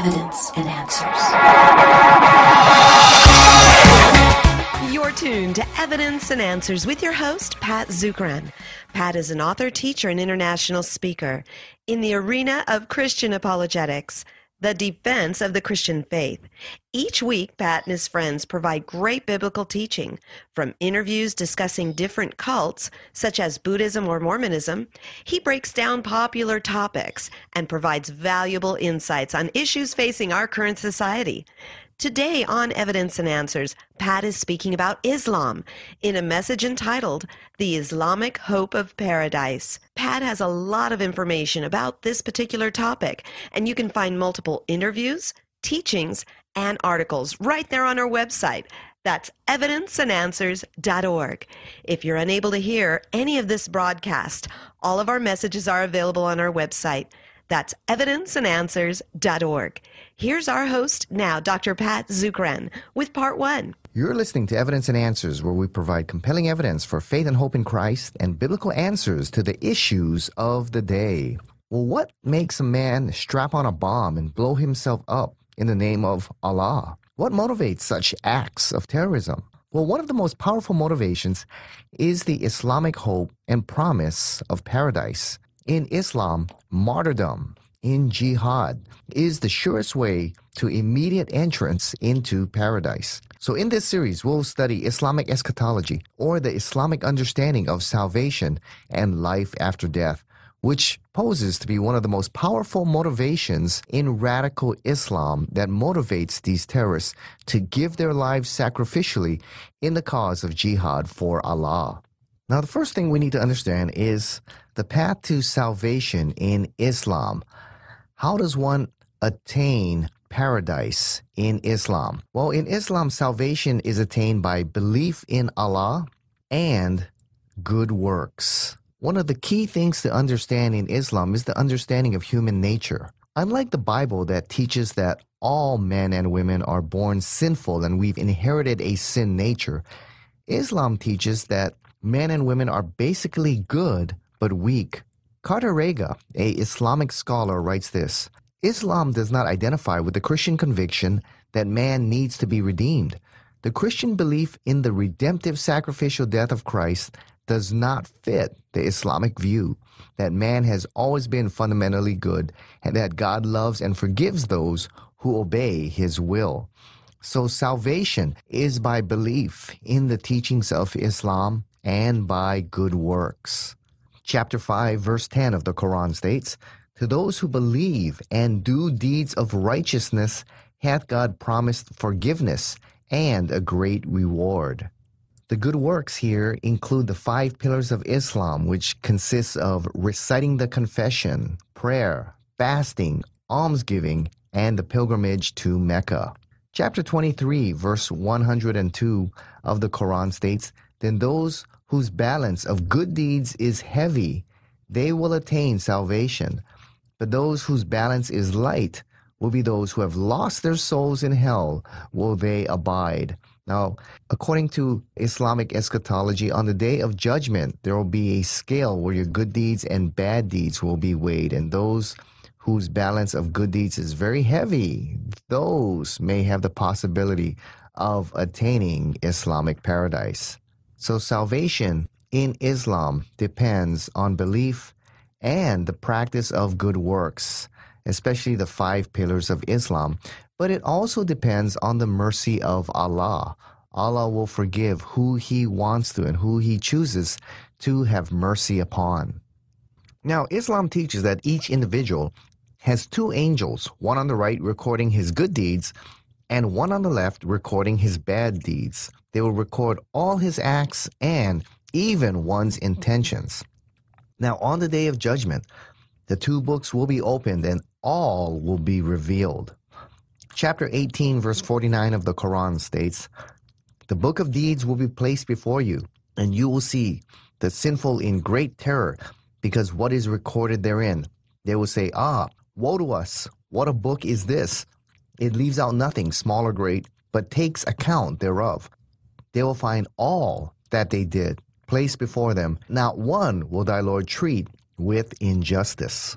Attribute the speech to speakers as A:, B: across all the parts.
A: evidence and answers.
B: You're tuned to Evidence and Answers with your host, Pat Zukeran. Pat is an author, teacher, and international speaker in the arena of Christian apologetics the defense of the Christian faith. Each week, Pat and his friends provide great biblical teaching from interviews discussing different cults, such as Buddhism or Mormonism. He breaks down popular topics and provides valuable insights on issues facing our current society. Today on Evidence and Answers, Pat is speaking about Islam in a message entitled The Islamic Hope of Paradise. Pat has a lot of information about this particular topic, and you can find multiple interviews, teachings, and articles right there on our website. That's evidenceandanswers.org. If you're unable to hear any of this broadcast, all of our messages are available on our website. That's evidenceandanswers.org. Here's our host now, Dr. Pat Zukeran, with part one.
C: You're listening to Evidence and Answers, where we provide compelling evidence for faith and hope in Christ and biblical answers to the issues of the day. Well, what makes a man strap on a bomb and blow himself up in the name of Allah? What motivates such acts of terrorism? Well, one of the most powerful motivations is the Islamic hope and promise of paradise. In Islam, martyrdom in jihad is the surest way to immediate entrance into paradise. So, in this series, we'll study Islamic eschatology or the Islamic understanding of salvation and life after death, which poses to be one of the most powerful motivations in radical Islam that motivates these terrorists to give their lives sacrificially in the cause of jihad for Allah. Now, the first thing we need to understand is the path to salvation in Islam. How does one attain paradise in Islam? Well, in Islam, salvation is attained by belief in Allah and good works. One of the key things to understand in Islam is the understanding of human nature. Unlike the Bible that teaches that all men and women are born sinful and we've inherited a sin nature, Islam teaches that men and women are basically good but weak Carter Rega, a Islamic scholar, writes this Islam does not identify with the Christian conviction that man needs to be redeemed. The Christian belief in the redemptive sacrificial death of Christ does not fit the Islamic view that man has always been fundamentally good and that God loves and forgives those who obey his will. So salvation is by belief in the teachings of Islam and by good works. Chapter 5, verse 10 of the Quran states, To those who believe and do deeds of righteousness hath God promised forgiveness and a great reward. The good works here include the five pillars of Islam, which consists of reciting the confession, prayer, fasting, almsgiving, and the pilgrimage to Mecca. Chapter 23, verse 102 of the Quran states, Then those whose balance of good deeds is heavy, they will attain salvation. But those whose balance is light will be those who have lost their souls in hell, will they abide. Now, according to Islamic eschatology, on the day of judgment, there will be a scale where your good deeds and bad deeds will be weighed, and those whose balance of good deeds is very heavy, those may have the possibility of attaining Islamic paradise. So salvation in Islam depends on belief and the practice of good works, especially the five pillars of Islam. But it also depends on the mercy of Allah. Allah will forgive who He wants to and who He chooses to have mercy upon. Now, Islam teaches that each individual has two angels, one on the right recording his good deeds, and one on the left recording his bad deeds. They will record all his acts and even one's intentions. Now, on the day of judgment, the two books will be opened and all will be revealed. Chapter 18, verse 49 of the Quran states The book of deeds will be placed before you, and you will see the sinful in great terror, because what is recorded therein. They will say, Ah, woe to us! What a book is this! It leaves out nothing, small or great, but takes account thereof they will find all that they did placed before them. Not one will thy Lord treat with injustice.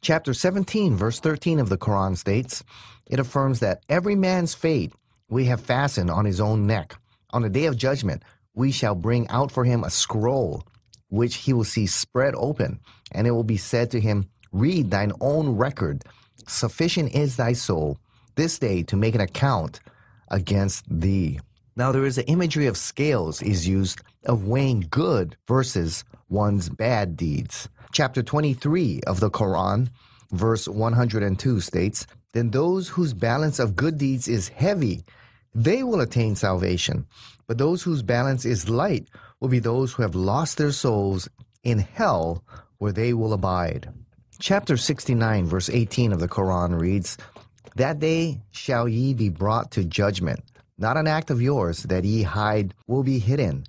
C: Chapter 17, verse 13 of the Quran states, it affirms that every man's fate we have fastened on his own neck. On the day of judgment, we shall bring out for him a scroll, which he will see spread open, and it will be said to him, Read thine own record. Sufficient is thy soul this day to make an account against thee. Now, there is an imagery of scales is used of weighing good versus one's bad deeds. Chapter 23 of the Quran, verse 102 states, Then those whose balance of good deeds is heavy, they will attain salvation. But those whose balance is light will be those who have lost their souls in hell where they will abide. Chapter 69, verse 18 of the Quran reads, That day shall ye be brought to judgment. Not an act of yours that ye hide will be hidden.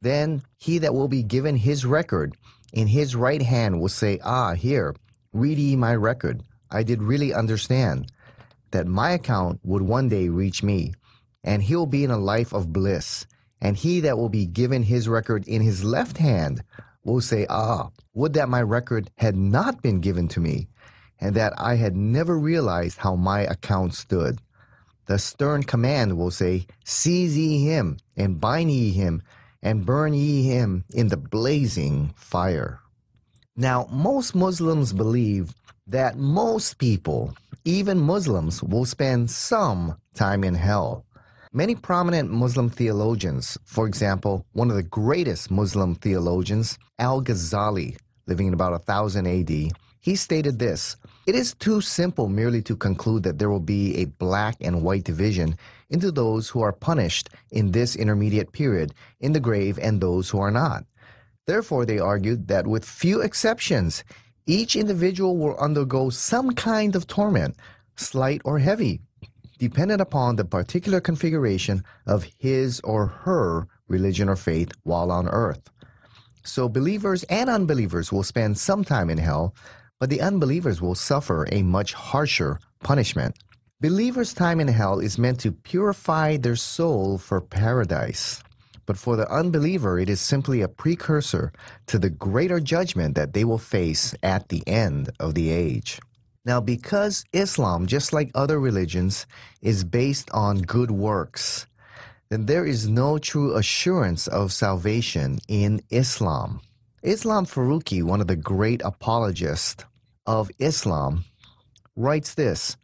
C: Then he that will be given his record in his right hand will say, Ah, here, read ye my record. I did really understand that my account would one day reach me, and he'll be in a life of bliss. And he that will be given his record in his left hand will say, Ah, would that my record had not been given to me, and that I had never realized how my account stood. The stern command will say, Seize ye him, and bind ye him, and burn ye him in the blazing fire. Now, most Muslims believe that most people, even Muslims, will spend some time in hell. Many prominent Muslim theologians, for example, one of the greatest Muslim theologians, Al Ghazali, living in about 1000 AD, he stated this It is too simple merely to conclude that there will be a black and white division into those who are punished in this intermediate period in the grave and those who are not. Therefore, they argued that with few exceptions, each individual will undergo some kind of torment, slight or heavy, dependent upon the particular configuration of his or her religion or faith while on earth. So believers and unbelievers will spend some time in hell, but the unbelievers will suffer a much harsher punishment. Believers' time in hell is meant to purify their soul for paradise. But for the unbeliever, it is simply a precursor to the greater judgment that they will face at the end of the age. Now, because Islam, just like other religions, is based on good works, then there is no true assurance of salvation in Islam. Ismail Faruqi, one of the great apologists of Islam, writes this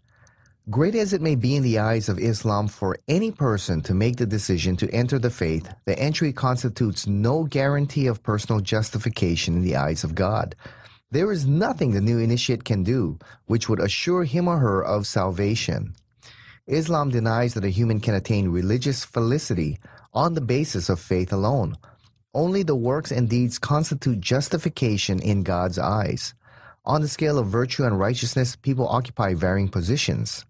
C: Great as it may be in the eyes of Islam for any person to make the decision to enter the faith, the entry constitutes no guarantee of personal justification in the eyes of God. There is nothing the new initiate can do which would assure him or her of salvation. Islam denies that a human can attain religious felicity on the basis of faith alone. Only the works and deeds constitute justification in God's eyes. On the scale of virtue and righteousness, people occupy varying positions.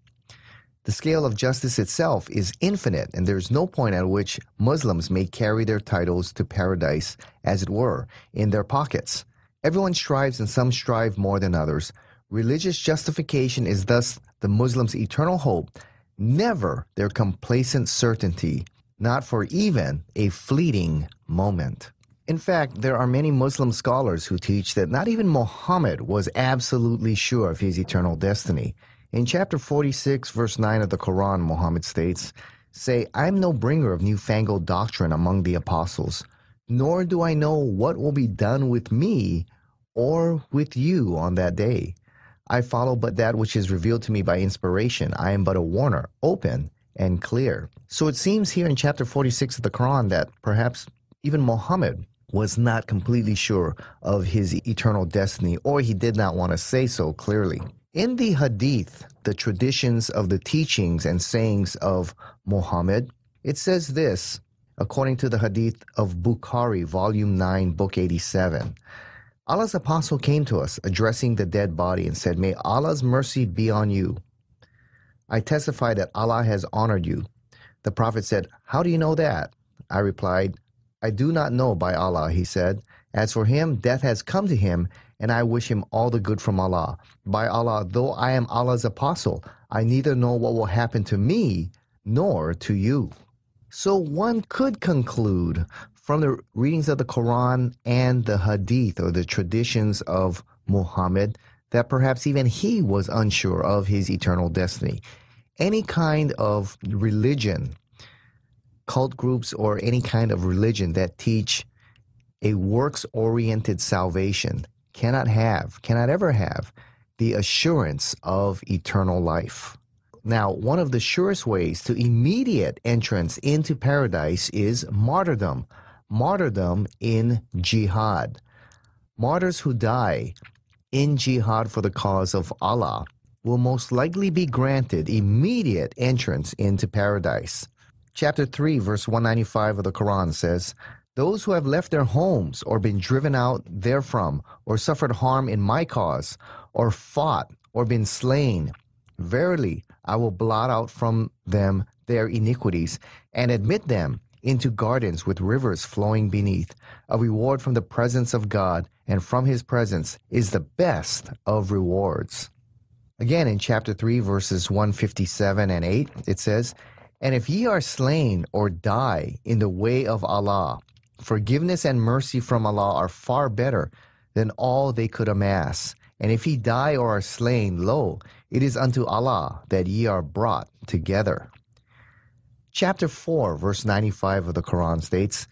C: The scale of justice itself is infinite, and there is no point at which Muslims may carry their titles to paradise, as it were, in their pockets. Everyone strives and some strive more than others. Religious justification is thus the Muslim's eternal hope, never their complacent certainty, not for even a fleeting moment. In fact, there are many Muslim scholars who teach that not even Muhammad was absolutely sure of his eternal destiny. In chapter 46, verse 9 of the Quran, Muhammad states, Say, I am no bringer of newfangled doctrine among the apostles nor do I know what will be done with me or with you on that day. I follow but that which is revealed to me by inspiration. I am but a warner, open and clear. So it seems here in chapter 46 of the Quran that perhaps even Muhammad was not completely sure of his eternal destiny, or he did not want to say so clearly. In the Hadith, the traditions of the teachings and sayings of Muhammad, it says this according to the hadith of Bukhari, volume 9, book 87. Allah's apostle came to us, addressing the dead body, and said, May Allah's mercy be on you. I testify that Allah has honored you. The Prophet said, How do you know that? I replied, I do not know by Allah, he said. As for him, death has come to him, and I wish him all the good from Allah. By Allah, though I am Allah's apostle, I neither know what will happen to me nor to you. So one could conclude from the readings of the Quran and the Hadith or the traditions of Muhammad that perhaps even he was unsure of his eternal destiny. Any kind of religion, cult groups, or any kind of religion that teach a works oriented salvation cannot have, cannot ever have, the assurance of eternal life. Now, one of the surest ways to immediate entrance into paradise is martyrdom. Martyrdom in jihad. Martyrs who die in jihad for the cause of Allah will most likely be granted immediate entrance into paradise. Chapter 3, verse 195 of the Quran says, Those who have left their homes or been driven out therefrom, or suffered harm in my cause, or fought, or been slain, verily I will blot out from them their iniquities, and admit them into gardens with rivers flowing beneath. A reward from the presence of God and from his presence is the best of rewards. Again, in chapter 3, verses 157 and 8, it says, And if ye are slain or die in the way of Allah, forgiveness and mercy from Allah are far better than all they could amass. And if ye die or are slain, lo, it is unto Allah that ye are brought together. Chapter 4, verse 95 of the Quran states,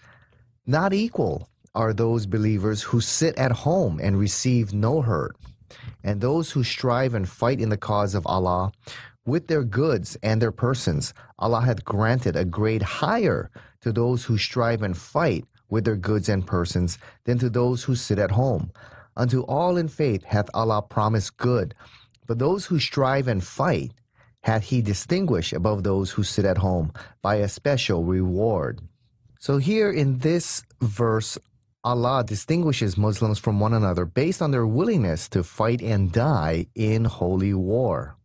C: Not equal are those believers who sit at home and receive no hurt, and those who strive and fight in the cause of Allah with their goods and their persons. Allah hath granted a grade higher to those who strive and fight with their goods and persons than to those who sit at home. Unto all in faith hath Allah promised good, but those who strive and fight hath he distinguished above those who sit at home by a special reward. So, here in this verse, Allah distinguishes Muslims from one another based on their willingness to fight and die in holy war.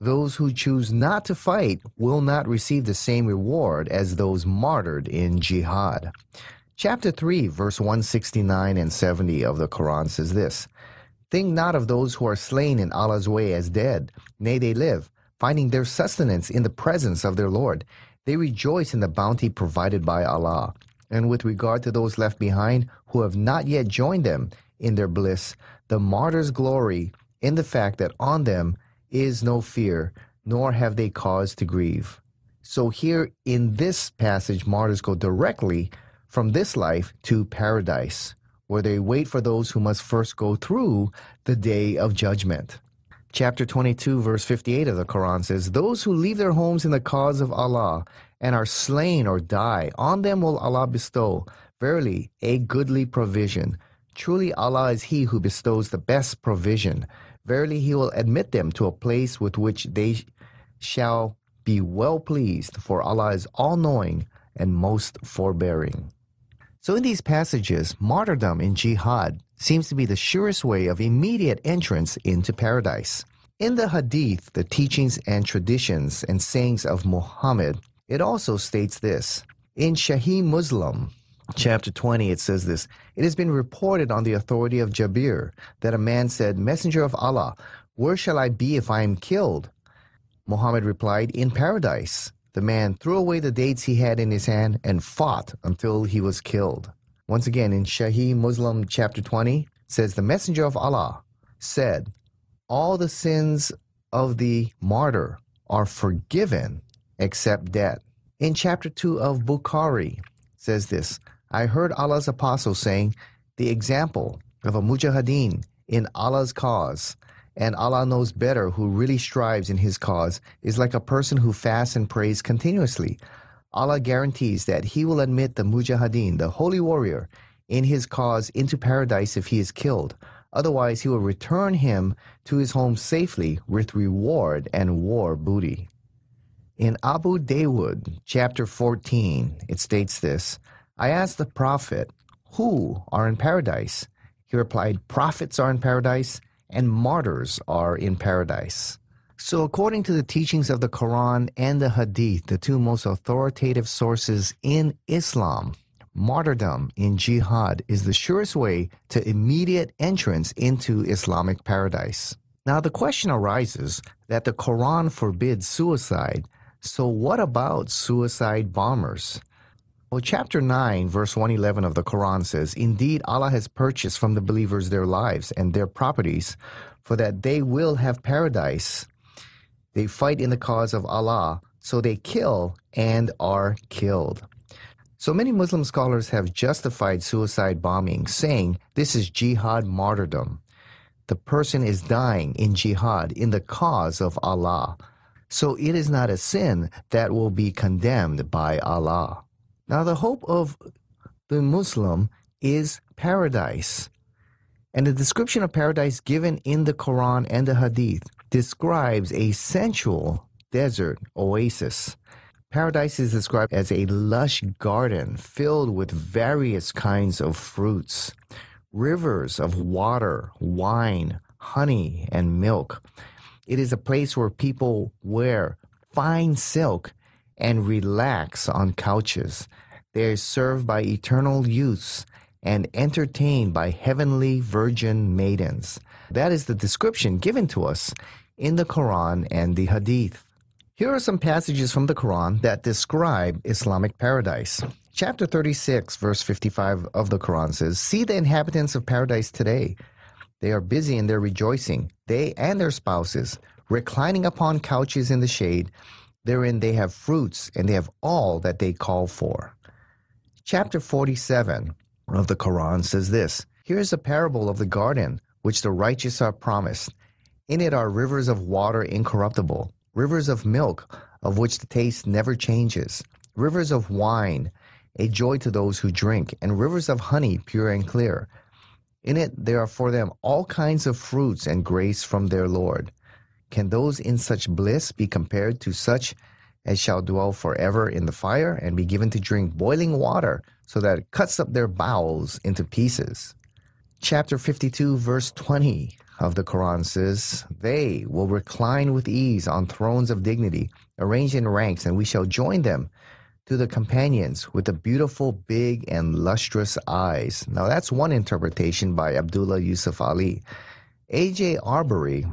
C: Those who choose not to fight will not receive the same reward as those martyred in jihad. Chapter 3, verse 169 and 70 of the Quran says this Think not of those who are slain in Allah's way as dead, nay, they live finding their sustenance in the presence of their Lord. They rejoice in the bounty provided by Allah. And with regard to those left behind who have not yet joined them in their bliss, the martyrs glory in the fact that on them is no fear, nor have they cause to grieve. So, here in this passage, martyrs go directly from this life to paradise, where they wait for those who must first go through the day of judgment. Chapter 22, verse 58 of the Quran says, Those who leave their homes in the cause of Allah and are slain or die, on them will Allah bestow, verily, a goodly provision. Truly, Allah is He who bestows the best provision. Verily, He will admit them to a place with which they shall be well pleased, for Allah is all knowing and most forbearing. So, in these passages, martyrdom in jihad seems to be the surest way of immediate entrance into paradise. In the Hadith, the teachings and traditions and sayings of Muhammad, it also states this. In Sahih Muslim, chapter 20, it says this It has been reported on the authority of Jabir that a man said, Messenger of Allah, where shall I be if I am killed? Muhammad replied, In paradise. The man threw away the dates he had in his hand and fought until he was killed. Once again, in Sahih Muslim chapter 20, says, The Messenger of Allah said, All the sins of the martyr are forgiven except debt. In chapter 2 of Bukhari, says this, I heard Allah's apostle saying, The example of a mujahideen in Allah's cause, and Allah knows better who really strives in his cause, is like a person who fasts and prays continuously. Allah guarantees that He will admit the mujahideen, the holy warrior, in his cause into paradise if he is killed. Otherwise, He will return him to his home safely with reward and war booty. In Abu Dawood, chapter 14, it states this I asked the Prophet, Who are in paradise? He replied, Prophets are in paradise, and martyrs are in paradise. So, according to the teachings of the Quran and the Hadith, the two most authoritative sources in Islam, martyrdom in jihad is the surest way to immediate entrance into Islamic paradise. Now, the question arises that the Quran forbids suicide, so what about suicide bombers? Well, chapter 9, verse 111 of the Quran says, Indeed, Allah has purchased from the believers their lives and their properties for that they will have paradise. They fight in the cause of Allah, so they kill and are killed. So many Muslim scholars have justified suicide bombing, saying this is jihad martyrdom. The person is dying in jihad in the cause of Allah. So it is not a sin that will be condemned by Allah. Now, the hope of the Muslim is paradise. And the description of paradise given in the Quran and the Hadith describes a sensual desert oasis. Paradise is described as a lush garden filled with various kinds of fruits, rivers of water, wine, honey, and milk. It is a place where people wear fine silk and relax on couches. They are served by eternal youths and entertained by heavenly virgin maidens. That is the description given to us in the Quran and the Hadith. Here are some passages from the Quran that describe Islamic paradise. Chapter 36, verse 55 of the Quran says, See the inhabitants of paradise today. They are busy in their rejoicing, they and their spouses, reclining upon couches in the shade. Therein they have fruits, and they have all that they call for. Chapter 47, of the Quran says this Here is a parable of the garden which the righteous are promised. In it are rivers of water incorruptible, rivers of milk of which the taste never changes, rivers of wine, a joy to those who drink, and rivers of honey pure and clear. In it there are for them all kinds of fruits and grace from their Lord. Can those in such bliss be compared to such as shall dwell forever in the fire and be given to drink boiling water so that it cuts up their bowels into pieces. Chapter 52, verse 20 of the Quran says, They will recline with ease on thrones of dignity, arranged in ranks, and we shall join them to the companions with the beautiful, big, and lustrous eyes. Now, that's one interpretation by Abdullah Yusuf Ali. A.J. Arberry,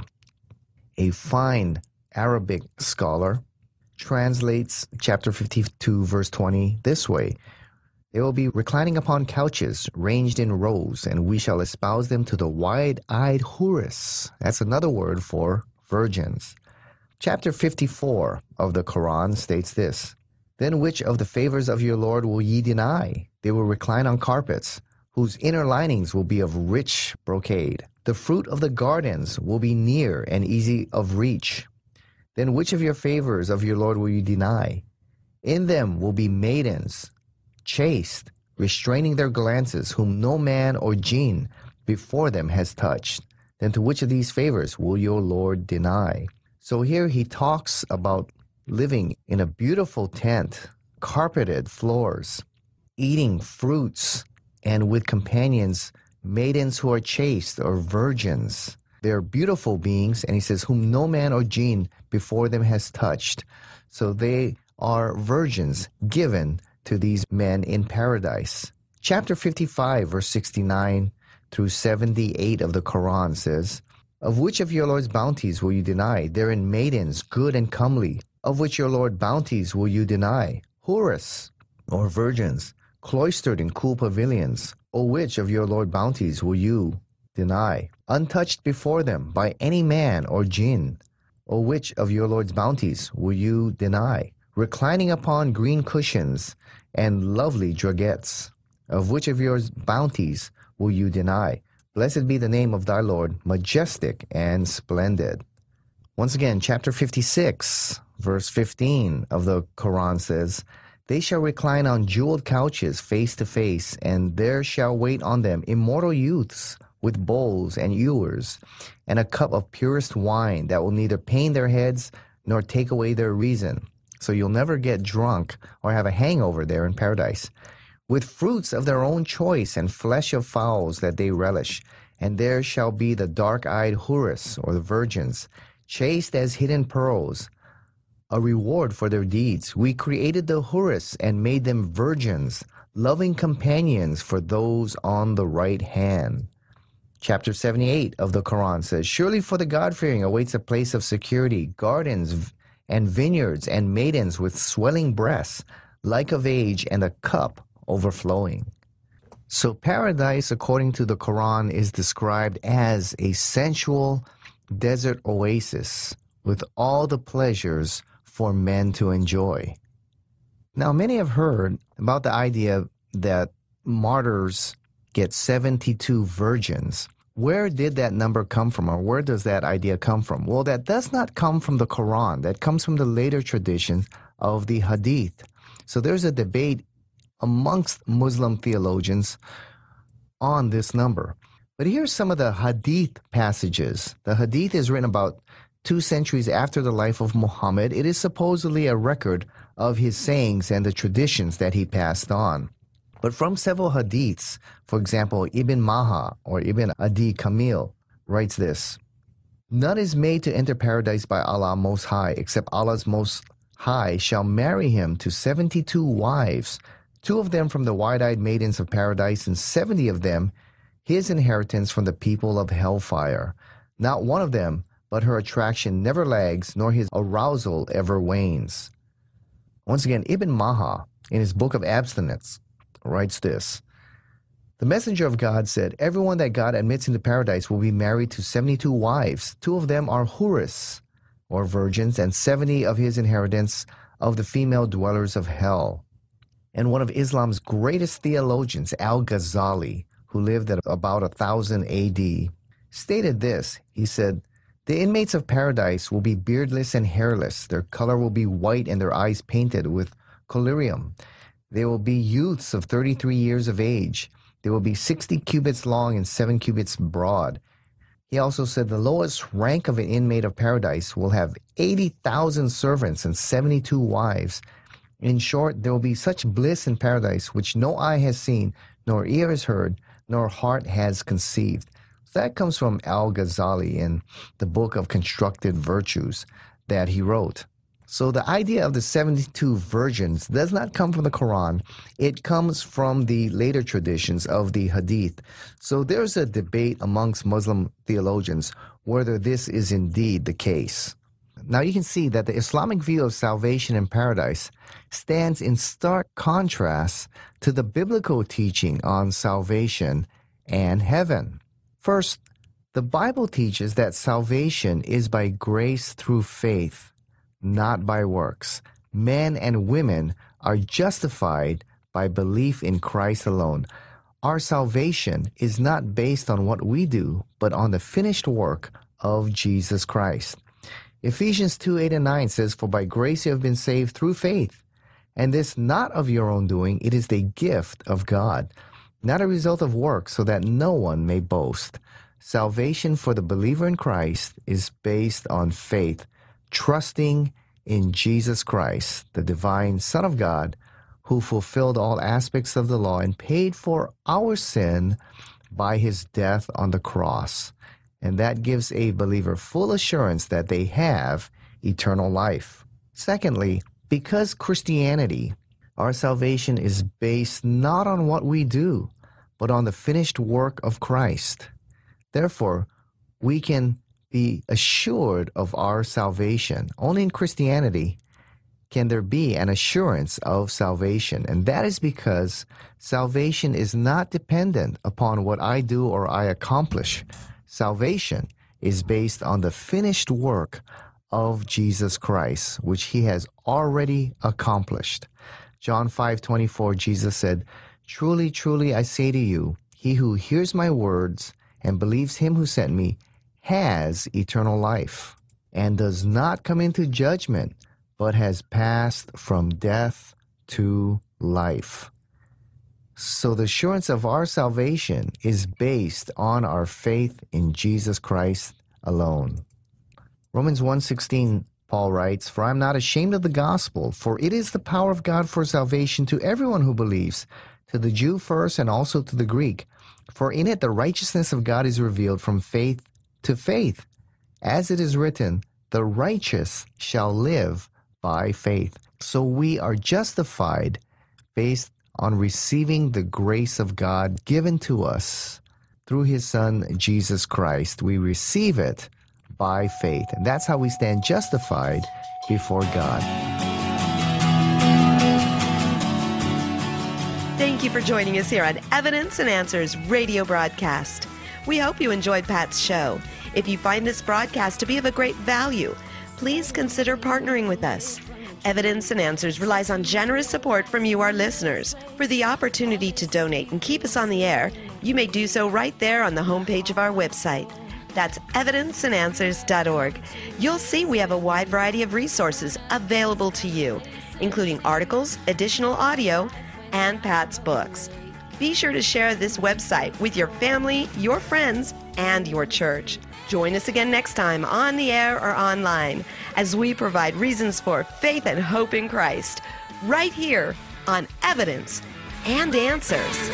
C: a fine Arabic scholar, translates chapter 52, verse 20 this way they will be reclining upon couches ranged in rows, and we shall espouse them to the wide eyed houris. That's another word for virgins. Chapter 54 of the Quran states this Then which of the favors of your Lord will ye deny? They will recline on carpets, whose inner linings will be of rich brocade. The fruit of the gardens will be near and easy of reach. Then which of your favors of your Lord will you deny? In them will be maidens chaste, restraining their glances, whom no man or jinn before them has touched, then to which of these favors will your Lord deny? So here he talks about living in a beautiful tent, carpeted floors, eating fruits, and with companions, maidens who are chaste or virgins. They're beautiful beings, and he says, whom no man or jinn before them has touched. So they are virgins given to these men in paradise. Chapter 55, verse 69 through 78 of the Quran says, Of which of your Lord's bounties will you deny? Therein maidens, good and comely. Of which your Lord bounties will you deny? Houris, or virgins, cloistered in cool pavilions. O which of your Lord bounties will you deny? Untouched before them by any man or jinn. O which of your Lord's bounties will you deny? reclining upon green cushions and lovely druggets. Of which of your bounties will you deny? Blessed be the name of thy Lord, majestic and splendid. Once again, chapter 56, verse 15 of the Quran says, They shall recline on jeweled couches face to face, and there shall wait on them immortal youths with bowls and ewers, and a cup of purest wine that will neither pain their heads nor take away their reason so you'll never get drunk or have a hangover there in paradise. With fruits of their own choice and flesh of fowls that they relish, and there shall be the dark eyed houris, or the virgins, chaste as hidden pearls, a reward for their deeds. We created the houris and made them virgins, loving companions for those on the right hand. Chapter 78 of the Quran says, Surely for the God fearing awaits a place of security, gardens, and vineyards and maidens with swelling breasts, like of age, and a cup overflowing. So, paradise, according to the Quran, is described as a sensual desert oasis with all the pleasures for men to enjoy. Now, many have heard about the idea that martyrs get 72 virgins. Where did that number come from, or where does that idea come from? Well, that does not come from the Quran. That comes from the later traditions of the Hadith. So there's a debate amongst Muslim theologians on this number. But here's some of the Hadith passages. The Hadith is written about two centuries after the life of Muhammad. It is supposedly a record of his sayings and the traditions that he passed on. But from several hadiths, for example, Ibn Majah or Ibn Adi Kamil writes this None is made to enter paradise by Allah Most High, except Allah's Most High shall marry him to 72 wives, two of them from the wide eyed maidens of paradise, and 70 of them his inheritance from the people of hellfire. Not one of them, but her attraction never lags, nor his arousal ever wanes. Once again, Ibn Majah, in his book of abstinence, writes this The messenger of God said, Everyone that God admits into paradise will be married to 72 wives. Two of them are houris, or virgins, and 70 of his inheritance of the female dwellers of hell. And one of Islam's greatest theologians, Al Ghazali, who lived at about 1000 AD, stated this. He said, The inmates of paradise will be beardless and hairless. Their color will be white and their eyes painted with collyrium. They will be youths of 33 years of age. They will be 60 cubits long and 7 cubits broad. He also said the lowest rank of an inmate of paradise will have 80,000 servants and 72 wives. In short, there will be such bliss in paradise which no eye has seen, nor ear has heard, nor heart has conceived. That comes from Al Ghazali in the book of Constructed Virtues that he wrote. So the idea of the 72 virgins does not come from the Quran. It comes from the later traditions of the Hadith. So there's a debate amongst Muslim theologians whether this is indeed the case. Now you can see that the Islamic view of salvation and paradise stands in stark contrast to the biblical teaching on salvation and heaven. First, the Bible teaches that salvation is by grace through faith not by works. Men and women are justified by belief in Christ alone. Our salvation is not based on what we do, but on the finished work of Jesus Christ. Ephesians 2 8 and 9 says, For by grace you have been saved through faith, and this not of your own doing, it is the gift of God, not a result of works, so that no one may boast. Salvation for the believer in Christ is based on faith, trusting in Jesus Christ, the divine Son of God, who fulfilled all aspects of the law and paid for our sin by his death on the cross. And that gives a believer full assurance that they have eternal life. Secondly, because Christianity, our salvation is based not on what we do, but on the finished work of Christ. Therefore, we can be assured of our salvation. Only in Christianity can there be an assurance of salvation. And that is because salvation is not dependent upon what I do or I accomplish. Salvation is based on the finished work of Jesus Christ, which he has already accomplished. John 5:24 Jesus said, "Truly, truly I say to you, he who hears my words and believes him who sent me has eternal life and does not come into judgment, but has passed from death to life. So the assurance of our salvation is based on our faith in Jesus Christ alone. Romans 1:16 Paul writes, "For I am not ashamed of the gospel, for it is the power of God for salvation to everyone who believes, to the Jew first and also to the Greek. For in it the righteousness of God is revealed from faith to faith. As it is written, the righteous shall live by faith. So we are justified based on receiving the grace of God given to us through his son Jesus Christ. We receive it by faith. And that's how we stand justified before God.
B: Thank you for joining us here on Evidence and Answers radio broadcast. We hope you enjoyed Pat's show. If you find this broadcast to be of a great value, please consider partnering with us. Evidence and Answers relies on generous support from you, our listeners. For the opportunity to donate and keep us on the air, you may do so right there on the homepage of our website. That's evidenceandanswers.org. You'll see we have a wide variety of resources available to you, including articles, additional audio, and Pat's books. Be sure to share this website with your family, your friends, and your church. Join us again next time on the air or online as we provide reasons for faith and hope in Christ right here on Evidence and Answers.